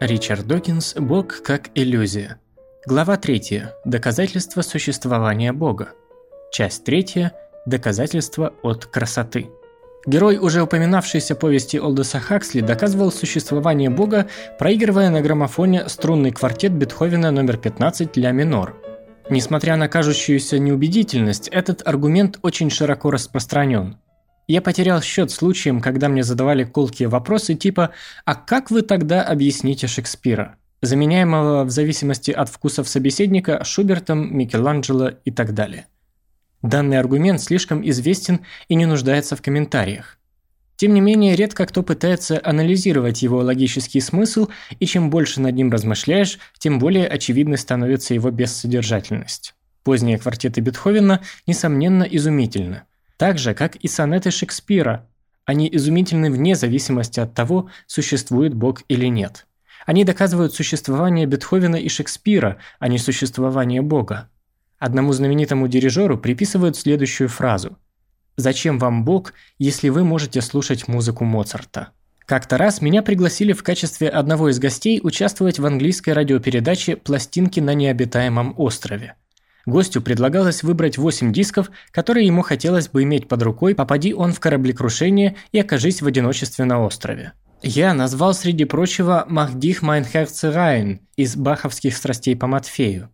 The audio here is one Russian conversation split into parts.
Ричард Докинс «Бог как иллюзия». Глава 3. Доказательства существования Бога. Часть 3. Доказательства от красоты. Герой уже упоминавшейся повести Олдеса Хаксли доказывал существование Бога, проигрывая на граммофоне струнный квартет Бетховена номер 15 ля минор. Несмотря на кажущуюся неубедительность, этот аргумент очень широко распространен – я потерял счет случаям, когда мне задавали колкие вопросы типа «А как вы тогда объясните Шекспира?» заменяемого в зависимости от вкусов собеседника Шубертом, Микеланджело и так далее. Данный аргумент слишком известен и не нуждается в комментариях. Тем не менее, редко кто пытается анализировать его логический смысл, и чем больше над ним размышляешь, тем более очевидной становится его бессодержательность. Поздние квартеты Бетховена, несомненно, изумительны. Так же, как и сонеты Шекспира. Они изумительны вне зависимости от того, существует Бог или нет. Они доказывают существование Бетховена и Шекспира, а не существование Бога. Одному знаменитому дирижеру приписывают следующую фразу «Зачем вам Бог, если вы можете слушать музыку Моцарта?» Как-то раз меня пригласили в качестве одного из гостей участвовать в английской радиопередаче «Пластинки на необитаемом острове». Гостю предлагалось выбрать 8 дисков, которые ему хотелось бы иметь под рукой, попади он в кораблекрушение и окажись в одиночестве на острове. Я назвал среди прочего «Mache dich, mein Herze, rein» из баховских страстей по Матфею.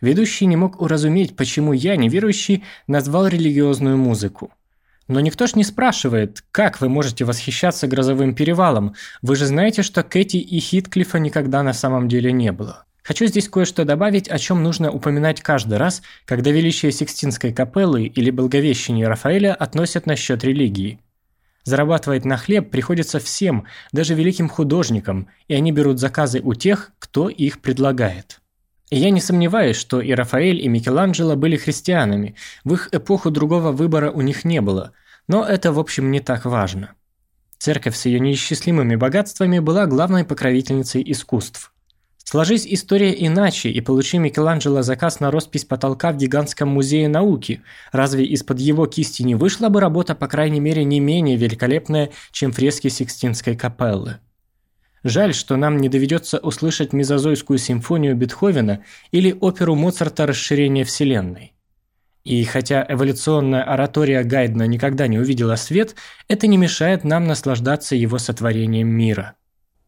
Ведущий не мог уразуметь, почему я, неверующий, назвал религиозную музыку. Но никто ж не спрашивает, как вы можете восхищаться грозовым перевалом, вы же знаете, что Кэти и Хитклифа никогда на самом деле не было. Хочу здесь кое-что добавить, о чем нужно упоминать каждый раз, когда величие Сикстинской капеллы или Благовещение Рафаэля относят на счет религии. Зарабатывать на хлеб приходится всем, даже великим художникам, и они берут заказы у тех, кто их предлагает. И я не сомневаюсь, что и Рафаэль, и Микеланджело были христианами, в их эпоху другого выбора у них не было, но это в общем не так важно. Церковь с ее неисчислимыми богатствами была главной покровительницей искусств. Сложись история иначе и получи Микеланджело заказ на роспись потолка в гигантском музее науки. Разве из-под его кисти не вышла бы работа, по крайней мере, не менее великолепная, чем фрески Сикстинской капеллы? Жаль, что нам не доведется услышать мезозойскую симфонию Бетховена или оперу Моцарта «Расширение Вселенной». И хотя эволюционная оратория Гайдна никогда не увидела свет, это не мешает нам наслаждаться его сотворением мира.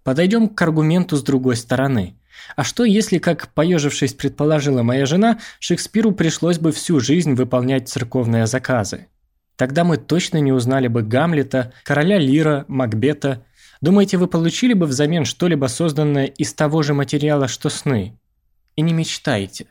Подойдем к аргументу с другой стороны – а что, если, как поежившись предположила моя жена, Шекспиру пришлось бы всю жизнь выполнять церковные заказы? Тогда мы точно не узнали бы Гамлета, короля Лира, Макбета. Думаете, вы получили бы взамен что-либо созданное из того же материала, что сны? И не мечтайте.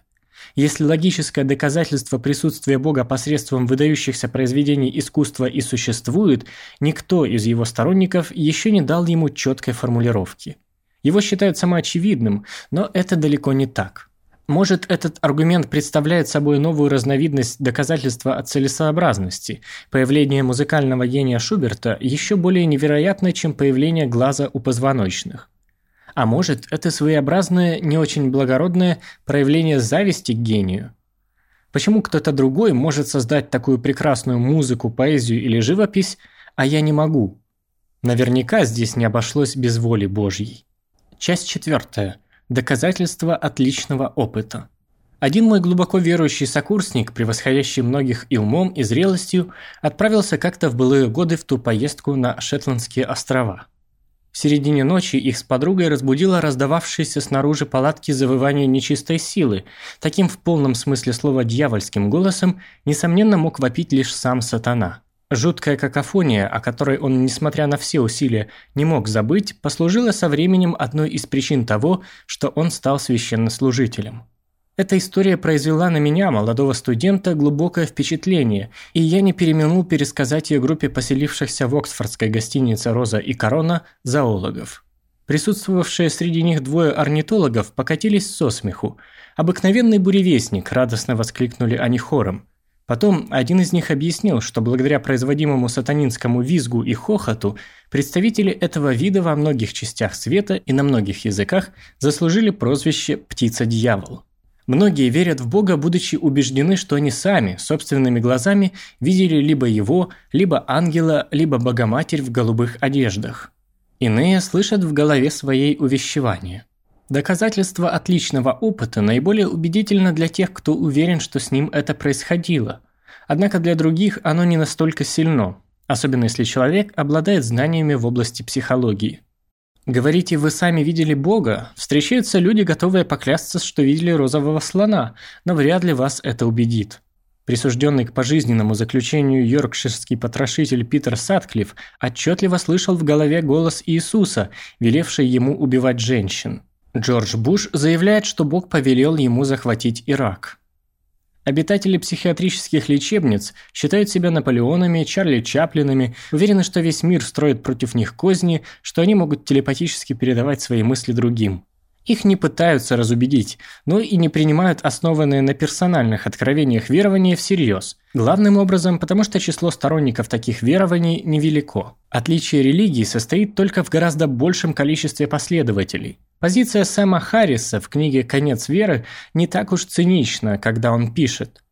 Если логическое доказательство присутствия Бога посредством выдающихся произведений искусства и существует, никто из его сторонников еще не дал ему четкой формулировки. Его считают самоочевидным, но это далеко не так. Может, этот аргумент представляет собой новую разновидность доказательства о целесообразности. Появление музыкального гения Шуберта еще более невероятно, чем появление глаза у позвоночных. А может, это своеобразное, не очень благородное проявление зависти к гению. Почему кто-то другой может создать такую прекрасную музыку, поэзию или живопись, а я не могу? Наверняка здесь не обошлось без воли Божьей. Часть четвертая. Доказательства отличного опыта. Один мой глубоко верующий сокурсник, превосходящий многих и умом, и зрелостью, отправился как-то в былые годы в ту поездку на Шетландские острова. В середине ночи их с подругой разбудило раздававшееся снаружи палатки завывание нечистой силы. Таким в полном смысле слова дьявольским голосом, несомненно, мог вопить лишь сам сатана. Жуткая какофония, о которой он, несмотря на все усилия, не мог забыть, послужила со временем одной из причин того, что он стал священнослужителем. Эта история произвела на меня, молодого студента, глубокое впечатление, и я не переменул пересказать ее группе поселившихся в Оксфордской гостинице «Роза и корона» зоологов. Присутствовавшие среди них двое орнитологов покатились со смеху. «Обыкновенный буревестник!» – радостно воскликнули они хором – Потом один из них объяснил, что благодаря производимому сатанинскому визгу и хохоту представители этого вида во многих частях света и на многих языках заслужили прозвище «птица-дьявол». Многие верят в Бога, будучи убеждены, что они сами, собственными глазами, видели либо его, либо ангела, либо Богоматерь в голубых одеждах. Иные слышат в голове своей увещевания. Доказательство отличного опыта наиболее убедительно для тех, кто уверен, что с ним это происходило. Однако для других оно не настолько сильно, особенно если человек обладает знаниями в области психологии. Говорите, вы сами видели Бога? Встречаются люди, готовые поклясться, что видели розового слона, но вряд ли вас это убедит. Присужденный к пожизненному заключению йоркширский потрошитель Питер Сатклифф отчетливо слышал в голове голос Иисуса, велевший ему убивать женщин. Джордж Буш заявляет, что Бог повелел ему захватить Ирак. Обитатели психиатрических лечебниц считают себя Наполеонами, Чарли Чаплинами, уверены, что весь мир строит против них козни, что они могут телепатически передавать свои мысли другим. Их не пытаются разубедить, но и не принимают основанные на персональных откровениях верования всерьез. Главным образом, потому что число сторонников таких верований невелико. Отличие религии состоит только в гораздо большем количестве последователей. Позиция Сэма Харриса в книге «Конец веры» не так уж цинична, когда он пишет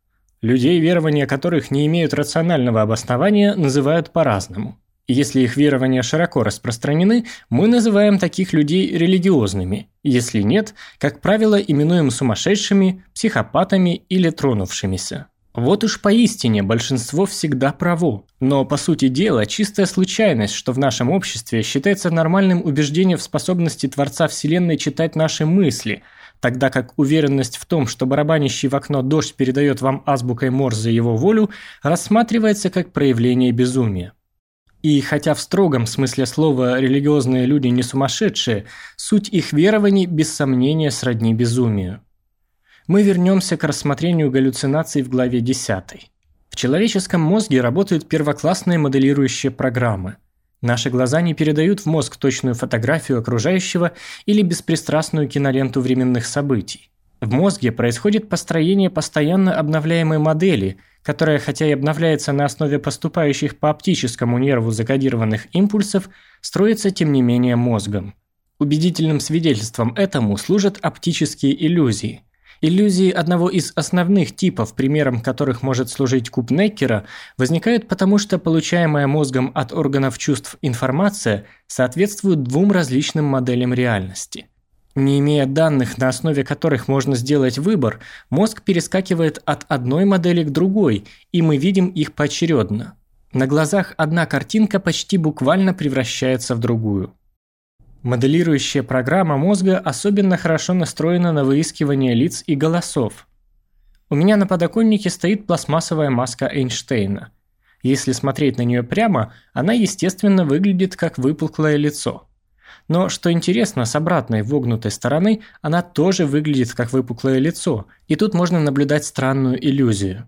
«Людей, верования которых не имеют рационального обоснования, называют по-разному. Если их верования широко распространены, мы называем таких людей религиозными. Если нет, как правило, именуем сумасшедшими, психопатами или тронувшимися. Вот уж поистине большинство всегда право. Но по сути дела чистая случайность, что в нашем обществе считается нормальным убеждением в способности Творца Вселенной читать наши мысли, тогда как уверенность в том, что барабанящий в окно дождь передает вам азбукой Морзе его волю, рассматривается как проявление безумия. И хотя в строгом смысле слова религиозные люди не сумасшедшие, суть их верований без сомнения сродни безумию мы вернемся к рассмотрению галлюцинаций в главе 10. В человеческом мозге работают первоклассные моделирующие программы. Наши глаза не передают в мозг точную фотографию окружающего или беспристрастную киноленту временных событий. В мозге происходит построение постоянно обновляемой модели, которая, хотя и обновляется на основе поступающих по оптическому нерву закодированных импульсов, строится тем не менее мозгом. Убедительным свидетельством этому служат оптические иллюзии – Иллюзии одного из основных типов, примером которых может служить куб Неккера, возникают потому, что получаемая мозгом от органов чувств информация соответствует двум различным моделям реальности. Не имея данных, на основе которых можно сделать выбор, мозг перескакивает от одной модели к другой, и мы видим их поочередно. На глазах одна картинка почти буквально превращается в другую. Моделирующая программа мозга особенно хорошо настроена на выискивание лиц и голосов. У меня на подоконнике стоит пластмассовая маска Эйнштейна. Если смотреть на нее прямо, она естественно выглядит как выпуклое лицо. Но что интересно, с обратной вогнутой стороны она тоже выглядит как выпуклое лицо, и тут можно наблюдать странную иллюзию.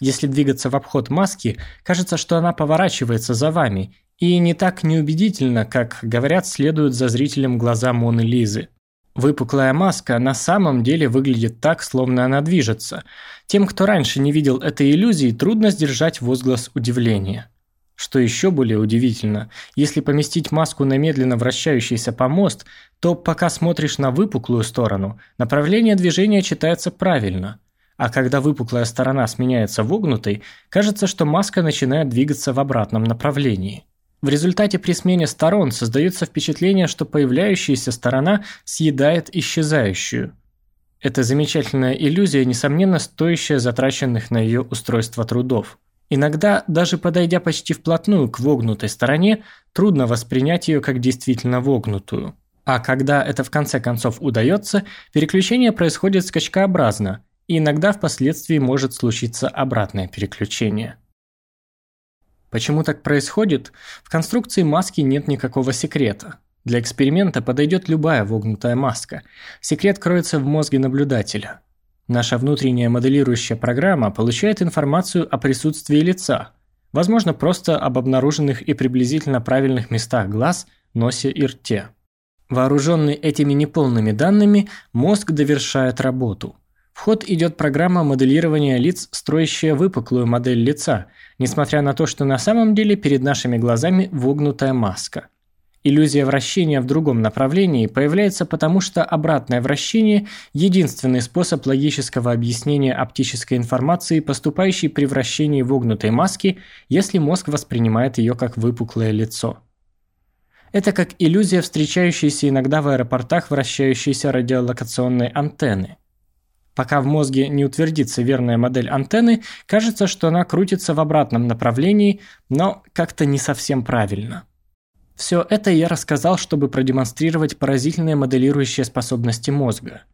Если двигаться в обход маски, кажется, что она поворачивается за вами, и не так неубедительно, как, говорят, следуют за зрителем глаза Моны Лизы. Выпуклая маска на самом деле выглядит так, словно она движется. Тем, кто раньше не видел этой иллюзии, трудно сдержать возглас удивления. Что еще более удивительно, если поместить маску на медленно вращающийся помост, то пока смотришь на выпуклую сторону, направление движения читается правильно. А когда выпуклая сторона сменяется вогнутой, кажется, что маска начинает двигаться в обратном направлении. В результате при смене сторон создается впечатление, что появляющаяся сторона съедает исчезающую. Эта замечательная иллюзия, несомненно, стоящая затраченных на ее устройство трудов. Иногда, даже подойдя почти вплотную к вогнутой стороне, трудно воспринять ее как действительно вогнутую. А когда это в конце концов удается, переключение происходит скачкообразно, и иногда впоследствии может случиться обратное переключение. Почему так происходит? В конструкции маски нет никакого секрета. Для эксперимента подойдет любая вогнутая маска. Секрет кроется в мозге наблюдателя. Наша внутренняя моделирующая программа получает информацию о присутствии лица, возможно, просто об обнаруженных и приблизительно правильных местах глаз, носе и рте. Вооруженный этими неполными данными, мозг довершает работу. В ход идет программа моделирования лиц, строящая выпуклую модель лица, несмотря на то, что на самом деле перед нашими глазами вогнутая маска. Иллюзия вращения в другом направлении появляется потому, что обратное вращение – единственный способ логического объяснения оптической информации, поступающей при вращении вогнутой маски, если мозг воспринимает ее как выпуклое лицо. Это как иллюзия, встречающаяся иногда в аэропортах вращающейся радиолокационной антенны. Пока в мозге не утвердится верная модель антенны, кажется, что она крутится в обратном направлении, но как-то не совсем правильно. Все это я рассказал, чтобы продемонстрировать поразительные моделирующие способности мозга.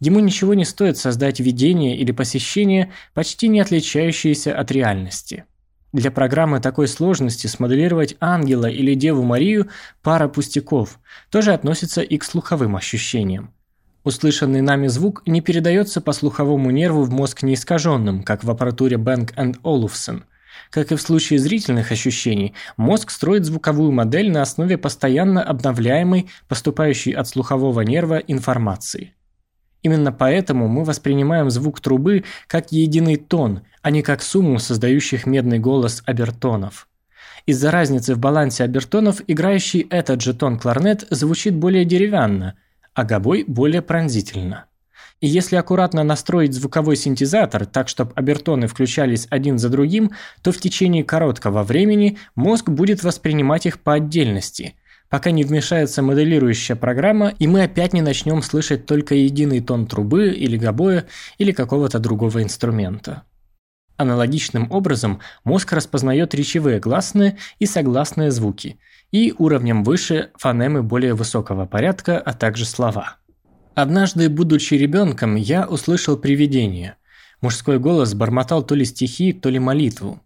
Ему ничего не стоит создать видение или посещение, почти не отличающиеся от реальности. Для программы такой сложности смоделировать ангела или Деву Марию – пара пустяков, тоже относится и к слуховым ощущениям. Услышанный нами звук не передается по слуховому нерву в мозг неискаженным, как в аппаратуре Bang Olufsen. Как и в случае зрительных ощущений, мозг строит звуковую модель на основе постоянно обновляемой, поступающей от слухового нерва информации. Именно поэтому мы воспринимаем звук трубы как единый тон, а не как сумму создающих медный голос обертонов. Из-за разницы в балансе обертонов играющий этот же тон кларнет звучит более деревянно – а гобой более пронзительно. И если аккуратно настроить звуковой синтезатор так, чтобы обертоны включались один за другим, то в течение короткого времени мозг будет воспринимать их по отдельности, пока не вмешается моделирующая программа, и мы опять не начнем слышать только единый тон трубы или гобоя или какого-то другого инструмента. Аналогичным образом мозг распознает речевые гласные и согласные звуки – и уровнем выше фонемы более высокого порядка, а также слова. Однажды, будучи ребенком, я услышал привидение. Мужской голос бормотал то ли стихи, то ли молитву.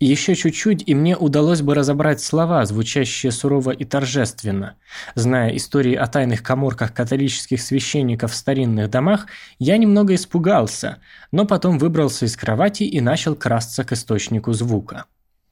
Еще чуть-чуть, и мне удалось бы разобрать слова, звучащие сурово и торжественно. Зная истории о тайных коморках католических священников в старинных домах, я немного испугался, но потом выбрался из кровати и начал красться к источнику звука.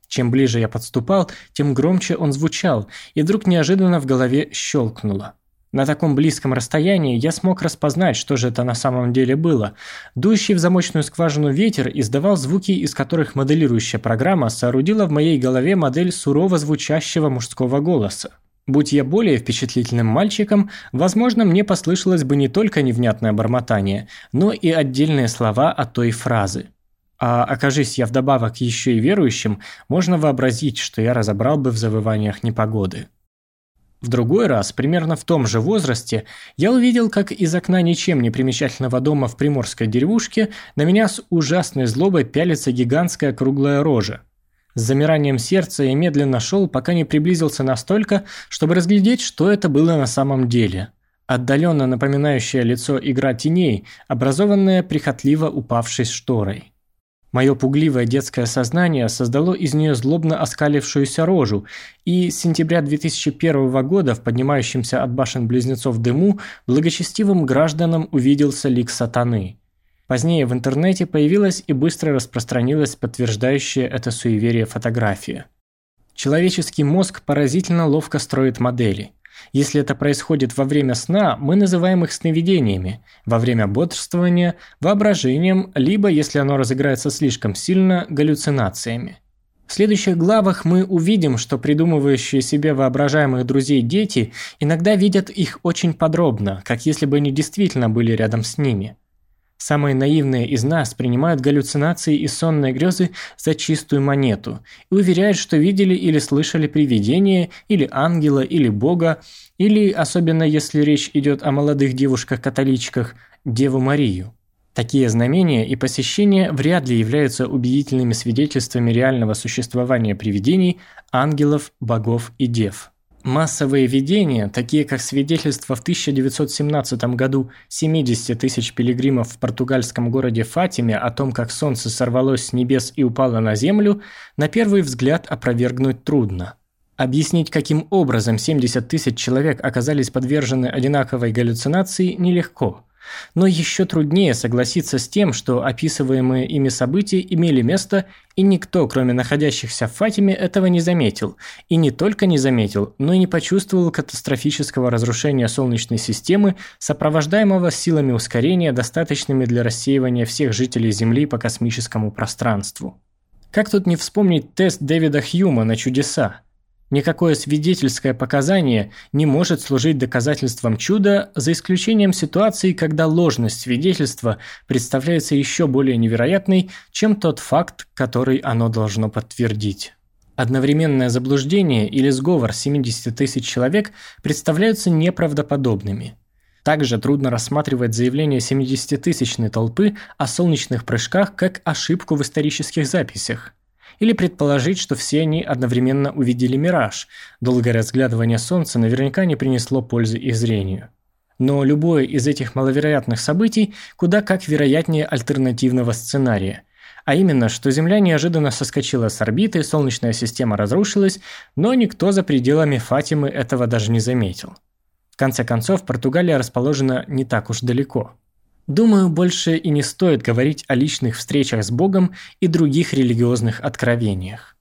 Чем ближе я подступал, тем громче он звучал, и вдруг неожиданно в голове щелкнуло. На таком близком расстоянии я смог распознать, что же это на самом деле было. Дующий в замочную скважину ветер издавал звуки, из которых моделирующая программа соорудила в моей голове модель сурово звучащего мужского голоса. Будь я более впечатлительным мальчиком, возможно, мне послышалось бы не только невнятное бормотание, но и отдельные слова от той фразы. А окажись я вдобавок еще и верующим, можно вообразить, что я разобрал бы в завываниях непогоды. В другой раз, примерно в том же возрасте, я увидел, как из окна ничем не примечательного дома в приморской деревушке на меня с ужасной злобой пялится гигантская круглая рожа. С замиранием сердца я медленно шел, пока не приблизился настолько, чтобы разглядеть, что это было на самом деле. Отдаленно напоминающее лицо игра теней, образованная прихотливо упавшей шторой. Мое пугливое детское сознание создало из нее злобно оскалившуюся рожу, и с сентября 2001 года в поднимающемся от башен-близнецов дыму благочестивым гражданам увиделся лик сатаны. Позднее в интернете появилась и быстро распространилась подтверждающая это суеверие фотография. Человеческий мозг поразительно ловко строит модели – если это происходит во время сна, мы называем их сновидениями, во время бодрствования – воображением, либо, если оно разыграется слишком сильно, галлюцинациями. В следующих главах мы увидим, что придумывающие себе воображаемых друзей дети иногда видят их очень подробно, как если бы они действительно были рядом с ними – Самые наивные из нас принимают галлюцинации и сонные грезы за чистую монету и уверяют, что видели или слышали привидение, или ангела, или бога, или, особенно если речь идет о молодых девушках-католичках, Деву Марию. Такие знамения и посещения вряд ли являются убедительными свидетельствами реального существования привидений, ангелов, богов и дев. Массовые видения, такие как свидетельство в 1917 году 70 тысяч пилигримов в португальском городе Фатиме о том, как солнце сорвалось с небес и упало на землю, на первый взгляд опровергнуть трудно. Объяснить, каким образом 70 тысяч человек оказались подвержены одинаковой галлюцинации, нелегко – но еще труднее согласиться с тем, что описываемые ими события имели место, и никто, кроме находящихся в Фатиме, этого не заметил. И не только не заметил, но и не почувствовал катастрофического разрушения Солнечной системы, сопровождаемого силами ускорения, достаточными для рассеивания всех жителей Земли по космическому пространству. Как тут не вспомнить тест Дэвида Хьюма на чудеса? Никакое свидетельское показание не может служить доказательством чуда, за исключением ситуации, когда ложность свидетельства представляется еще более невероятной, чем тот факт, который оно должно подтвердить. Одновременное заблуждение или сговор 70 тысяч человек представляются неправдоподобными. Также трудно рассматривать заявление 70-тысячной толпы о солнечных прыжках как ошибку в исторических записях. Или предположить, что все они одновременно увидели мираж. Долгое разглядывание Солнца наверняка не принесло пользы их зрению. Но любое из этих маловероятных событий куда как вероятнее альтернативного сценария – а именно, что Земля неожиданно соскочила с орбиты, Солнечная система разрушилась, но никто за пределами Фатимы этого даже не заметил. В конце концов, Португалия расположена не так уж далеко. Думаю, больше и не стоит говорить о личных встречах с Богом и других религиозных откровениях.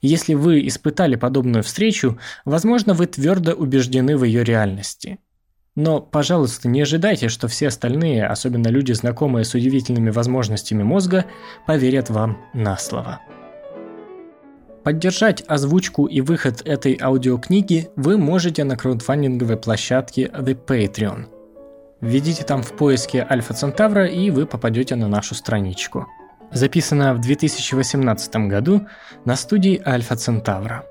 Если вы испытали подобную встречу, возможно, вы твердо убеждены в ее реальности – но, пожалуйста, не ожидайте, что все остальные, особенно люди, знакомые с удивительными возможностями мозга, поверят вам на слово. Поддержать озвучку и выход этой аудиокниги вы можете на краудфандинговой площадке The Patreon. Введите там в поиске Альфа Центавра и вы попадете на нашу страничку. Записано в 2018 году на студии Альфа Центавра.